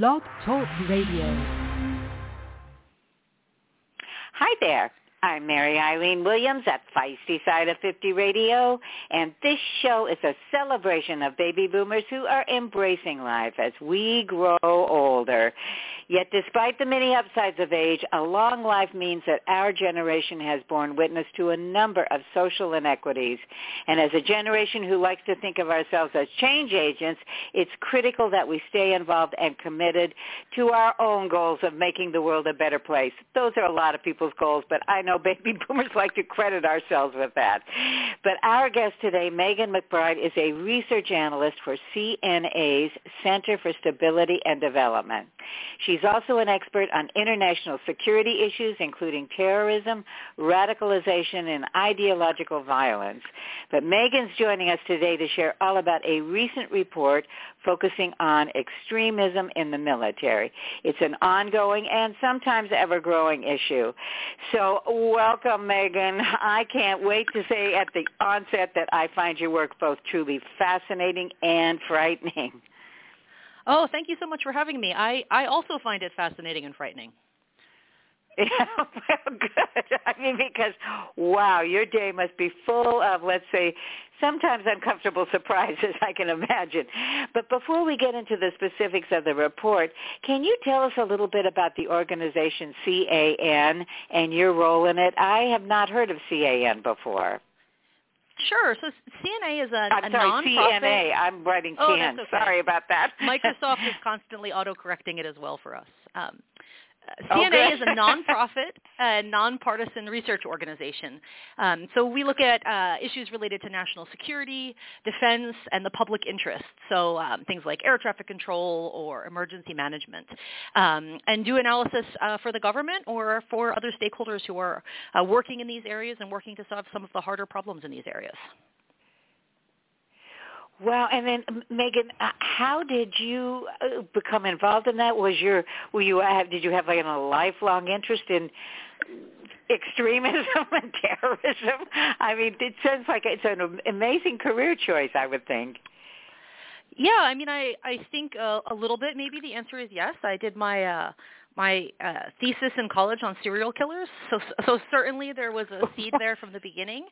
Blog Talk Radio. Hi there. I'm Mary Eileen Williams at Feisty Side of 50 Radio, and this show is a celebration of baby boomers who are embracing life as we grow older. Yet despite the many upsides of age, a long life means that our generation has borne witness to a number of social inequities. And as a generation who likes to think of ourselves as change agents, it's critical that we stay involved and committed to our own goals of making the world a better place. Those are a lot of people's goals, but I know baby boomers like to credit ourselves with that. But our guest today, Megan McBride, is a research analyst for CNA's Center for Stability and Development. She's also an expert on international security issues, including terrorism, radicalization, and ideological violence. But Megan's joining us today to share all about a recent report focusing on extremism in the military. It's an ongoing and sometimes ever-growing issue. So welcome, Megan. I can't wait to say at the onset that I find your work both truly fascinating and frightening. Oh, thank you so much for having me. I, I also find it fascinating and frightening. Yeah, well, good. I mean, because wow, your day must be full of, let's say, sometimes uncomfortable surprises. I can imagine. But before we get into the specifics of the report, can you tell us a little bit about the organization CAN and your role in it? I have not heard of CAN before. Sure. So CNA is a, I'm a sorry, nonprofit. CNA. I'm writing Oh, CAN. that's okay. Sorry about that. Microsoft is constantly auto-correcting it as well for us. Um, Oh, CNA is a nonprofit, uh, nonpartisan research organization. Um, so we look at uh, issues related to national security, defense, and the public interest. So um, things like air traffic control or emergency management, um, and do analysis uh, for the government or for other stakeholders who are uh, working in these areas and working to solve some of the harder problems in these areas. Well, and then Megan, uh, how did you uh, become involved in that? Was your were you have did you have like a lifelong interest in extremism and terrorism? I mean, it sounds like it's an am- amazing career choice. I would think. Yeah, I mean, I I think uh, a little bit. Maybe the answer is yes. I did my uh, my uh, thesis in college on serial killers, so so certainly there was a seed there from the beginning.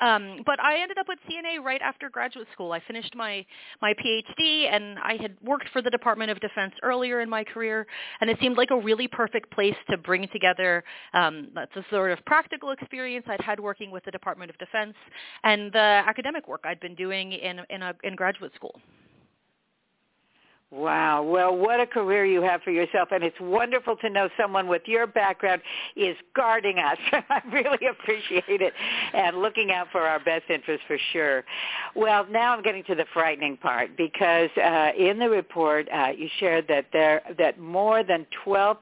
Um, but I ended up with CNA right after graduate school. I finished my my PhD, and I had worked for the Department of Defense earlier in my career, and it seemed like a really perfect place to bring together um, that's a sort of practical experience I'd had working with the Department of Defense and the academic work I'd been doing in in, a, in graduate school. Wow. Well, what a career you have for yourself. And it's wonderful to know someone with your background is guarding us. I really appreciate it and looking out for our best interest for sure. Well, now I'm getting to the frightening part because uh, in the report uh, you shared that there that more than 12%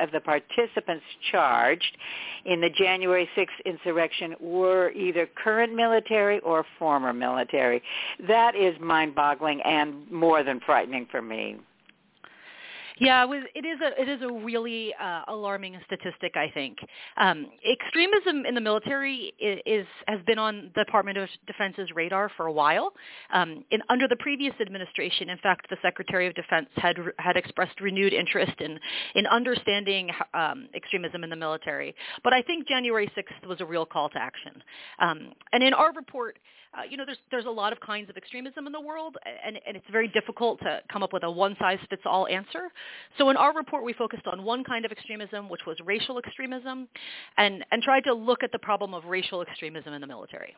of the participants charged in the January 6th insurrection were either current military or former military. That is mind-boggling and more than frightening for me. Yeah, it, is a it is a really uh, alarming statistic. I think um, extremism in the military is, is has been on the Department of Defense's radar for a while. Um, in under the previous administration, in fact, the Secretary of Defense had had expressed renewed interest in in understanding um, extremism in the military. But I think January 6th was a real call to action. Um, and in our report, uh, you know, there's there's a lot of kinds of extremism in the world, and, and it's very difficult to come up with a one-size-fits-all answer. So in our report, we focused on one kind of extremism, which was racial extremism, and and tried to look at the problem of racial extremism in the military.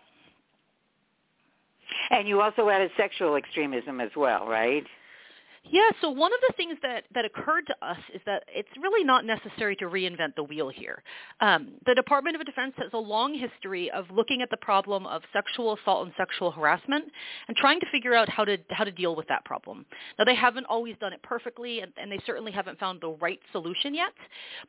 And you also added sexual extremism as well, right? Yeah, so one of the things that, that occurred to us is that it's really not necessary to reinvent the wheel here. Um, the Department of Defense has a long history of looking at the problem of sexual assault and sexual harassment and trying to figure out how to, how to deal with that problem. Now, they haven't always done it perfectly, and, and they certainly haven't found the right solution yet,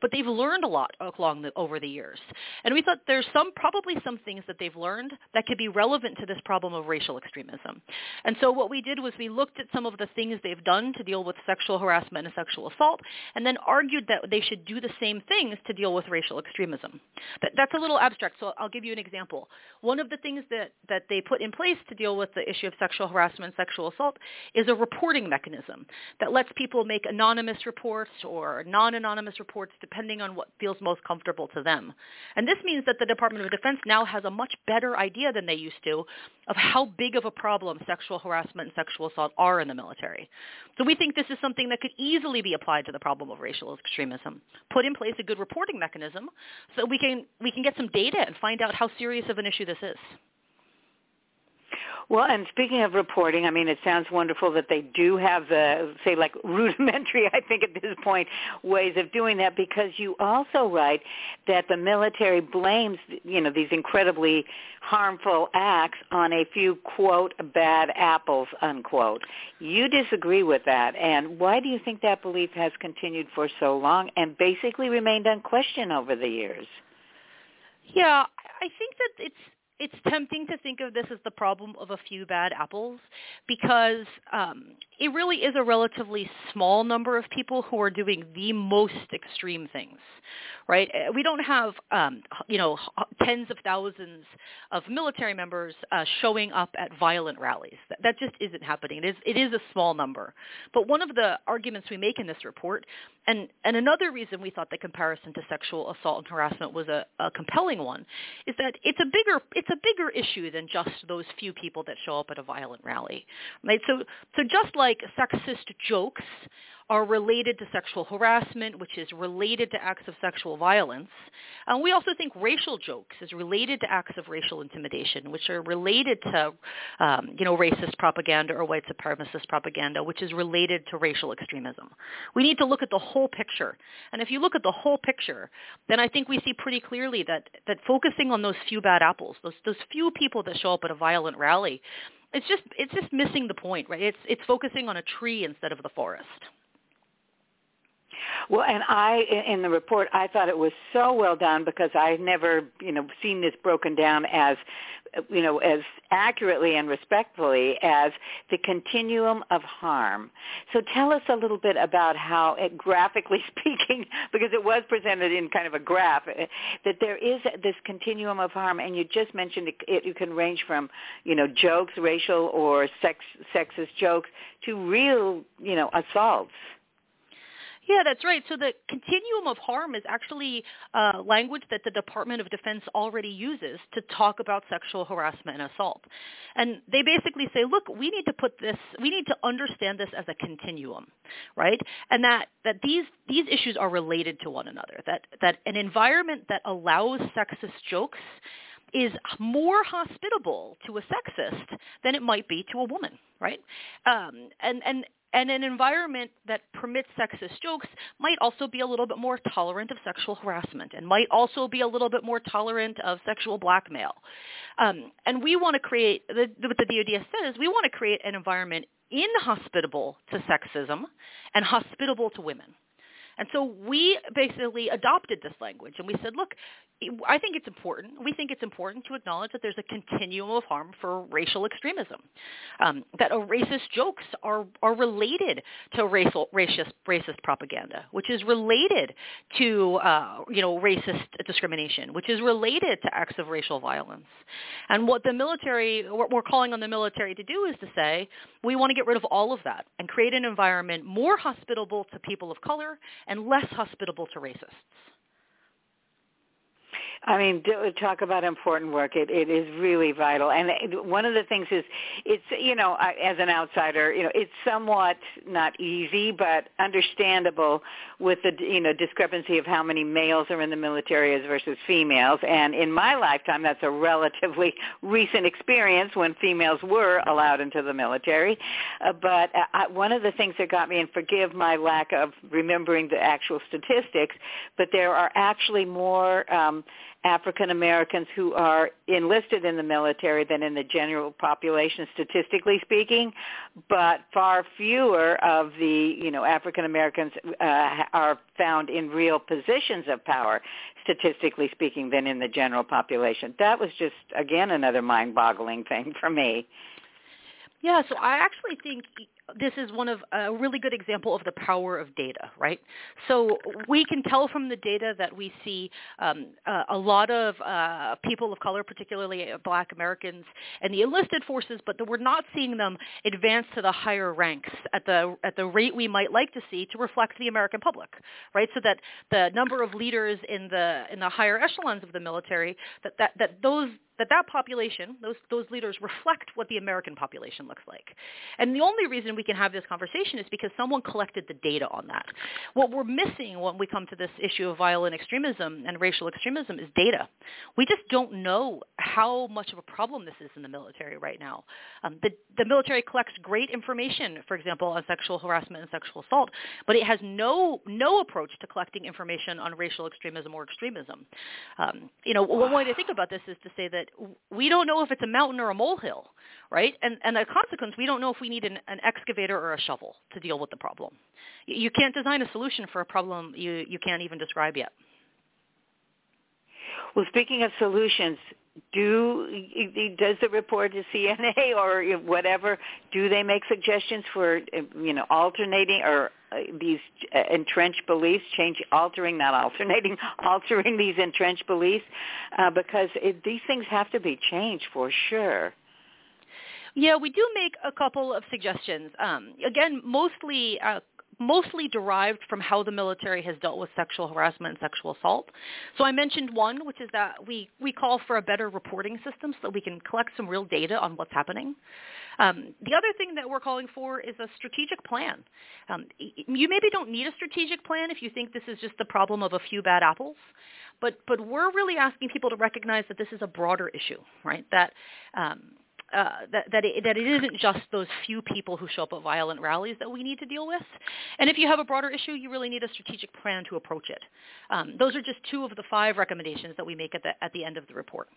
but they've learned a lot along the, over the years. And we thought there's some probably some things that they've learned that could be relevant to this problem of racial extremism. And so what we did was we looked at some of the things they've done done to deal with sexual harassment and sexual assault, and then argued that they should do the same things to deal with racial extremism. That, that's a little abstract, so I'll give you an example. One of the things that, that they put in place to deal with the issue of sexual harassment and sexual assault is a reporting mechanism that lets people make anonymous reports or non-anonymous reports depending on what feels most comfortable to them. And this means that the Department of Defense now has a much better idea than they used to of how big of a problem sexual harassment and sexual assault are in the military. So we think this is something that could easily be applied to the problem of racial extremism. Put in place a good reporting mechanism so we can we can get some data and find out how serious of an issue this is. Well, and speaking of reporting, I mean, it sounds wonderful that they do have the, say, like rudimentary, I think at this point, ways of doing that because you also write that the military blames, you know, these incredibly harmful acts on a few, quote, bad apples, unquote. You disagree with that. And why do you think that belief has continued for so long and basically remained unquestioned over the years? Yeah, I think that it's it's tempting to think of this as the problem of a few bad apples because um, it really is a relatively small number of people who are doing the most extreme things, right? Uh, we don't have, um, you know, tens of thousands of military members uh, showing up at violent rallies. That, that just isn't happening. It is, it is a small number. But one of the arguments we make in this report, and, and another reason we thought the comparison to sexual assault and harassment was a, a compelling one, is that it's a bigger, it's a bigger issue than just those few people that show up at a violent rally. Right? So, so just like sexist jokes are related to sexual harassment, which is related to acts of sexual violence. And uh, we also think racial jokes is related to acts of racial intimidation, which are related to, um, you know, racist propaganda or white supremacist propaganda, which is related to racial extremism. We need to look at the whole picture. And if you look at the whole picture, then I think we see pretty clearly that, that focusing on those few bad apples, those, those few people that show up at a violent rally, it's just it's just missing the point, right? It's it's focusing on a tree instead of the forest. Well, and I, in the report, I thought it was so well done because I've never, you know, seen this broken down as, you know, as accurately and respectfully as the continuum of harm. So tell us a little bit about how, it, graphically speaking, because it was presented in kind of a graph, eh, that there is this continuum of harm, and you just mentioned it, it, it can range from, you know, jokes, racial or sex, sexist jokes, to real, you know, assaults. Yeah, that's right. So the continuum of harm is actually uh, language that the Department of Defense already uses to talk about sexual harassment and assault. And they basically say, look, we need to put this, we need to understand this as a continuum, right? And that, that these, these issues are related to one another, that, that an environment that allows sexist jokes is more hospitable to a sexist than it might be to a woman, right? Um, and and and an environment that permits sexist jokes might also be a little bit more tolerant of sexual harassment and might also be a little bit more tolerant of sexual blackmail. Um, and we want to create, the, what the DOD says, we want to create an environment inhospitable to sexism and hospitable to women. And so we basically adopted this language and we said, look, I think it's important. We think it's important to acknowledge that there's a continuum of harm for racial extremism. Um, that racist jokes are are related to racial racist racist propaganda, which is related to uh, you know racist discrimination, which is related to acts of racial violence. And what the military, what we're calling on the military to do is to say we want to get rid of all of that and create an environment more hospitable to people of color and less hospitable to racists. I mean, talk about important work. It it is really vital. And one of the things is, it's you know, as an outsider, you know, it's somewhat not easy, but understandable with the you know discrepancy of how many males are in the military as versus females. And in my lifetime, that's a relatively recent experience when females were allowed into the military. Uh, but uh, one of the things that got me, and forgive my lack of remembering the actual statistics, but there are actually more. Um, African Americans who are enlisted in the military than in the general population statistically speaking, but far fewer of the, you know, African Americans uh, are found in real positions of power statistically speaking than in the general population. That was just again another mind-boggling thing for me. Yeah, so I actually think this is one of a really good example of the power of data, right? So we can tell from the data that we see um, uh, a lot of uh, people of color, particularly Black Americans, and the enlisted forces, but that we're not seeing them advance to the higher ranks at the at the rate we might like to see to reflect the American public, right? So that the number of leaders in the in the higher echelons of the military that that, that those that that population, those, those leaders reflect what the American population looks like. And the only reason we can have this conversation is because someone collected the data on that. What we're missing when we come to this issue of violent extremism and racial extremism is data. We just don't know how much of a problem this is in the military right now. Um, the, the military collects great information, for example, on sexual harassment and sexual assault, but it has no, no approach to collecting information on racial extremism or extremism. Um, you know, one way to think about this is to say that we don't know if it's a mountain or a molehill, right? And and a consequence, we don't know if we need an, an excavator or a shovel to deal with the problem. You can't design a solution for a problem you you can't even describe yet. Well, speaking of solutions, do does the report to CNA or whatever do they make suggestions for you know alternating or uh, these uh, entrenched beliefs change altering not alternating altering these entrenched beliefs uh, because it, these things have to be changed for sure yeah, we do make a couple of suggestions. Um, again, mostly uh, mostly derived from how the military has dealt with sexual harassment and sexual assault. So I mentioned one, which is that we, we call for a better reporting system so that we can collect some real data on what's happening. Um, the other thing that we're calling for is a strategic plan. Um, you maybe don't need a strategic plan if you think this is just the problem of a few bad apples, but but we're really asking people to recognize that this is a broader issue, right? That um, uh, that that it, that it isn't just those few people who show up at violent rallies that we need to deal with. And if you have a broader issue, you really need a strategic plan to approach it. Um, those are just two of the five recommendations that we make at the at the end of the report.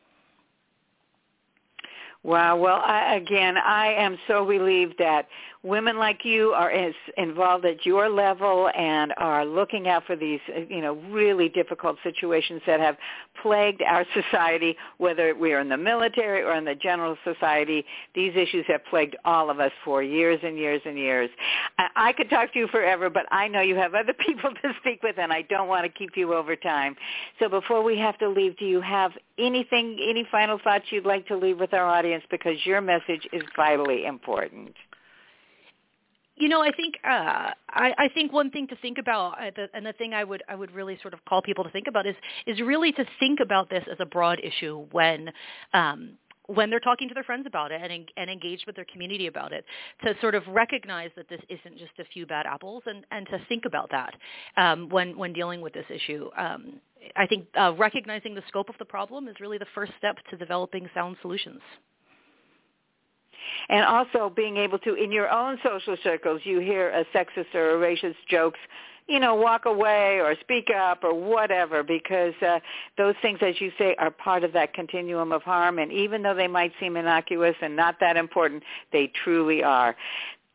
Wow. Well, I, again, I am so relieved that women like you are as involved at your level and are looking out for these, uh, you know, really difficult situations that have plagued our society, whether we are in the military or in the general society. These issues have plagued all of us for years and years and years. I, I could talk to you forever, but I know you have other people to speak with, and I don't want to keep you over time. So before we have to leave, do you have anything, any final thoughts you'd like to leave with our audience because your message is vitally important? You know, I think uh, I, I think one thing to think about, uh, the, and the thing I would I would really sort of call people to think about is is really to think about this as a broad issue when um, when they're talking to their friends about it and, and engaged with their community about it, to sort of recognize that this isn't just a few bad apples and, and to think about that um, when, when dealing with this issue. Um, I think uh, recognizing the scope of the problem is really the first step to developing sound solutions and also being able to in your own social circles you hear a sexist or a racist jokes you know walk away or speak up or whatever because uh, those things as you say are part of that continuum of harm. And even though they might seem innocuous and not that important they truly are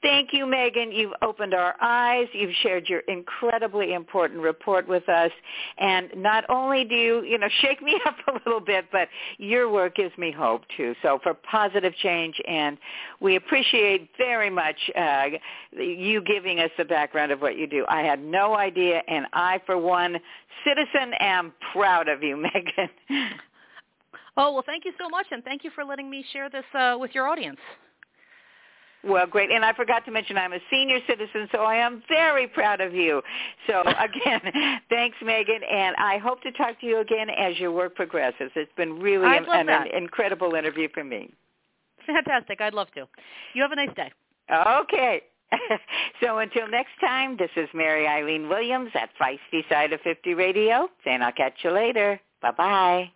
Thank you, Megan. You've opened our eyes. You've shared your incredibly important report with us. And not only do you, you know, shake me up a little bit, but your work gives me hope too. So for positive change, and we appreciate very much uh, you giving us the background of what you do. I had no idea, and I, for one citizen, am proud of you, Megan. Oh, well, thank you so much, and thank you for letting me share this uh, with your audience. Well, great. And I forgot to mention I'm a senior citizen, so I am very proud of you. So again, thanks, Megan, and I hope to talk to you again as your work progresses. It's been really an, an, incredible interview for me. Fantastic. I'd love to. You have a nice day. Okay. so until next time, this is Mary Eileen Williams at Feisty Side of 50 Radio, and I'll catch you later. Bye-bye.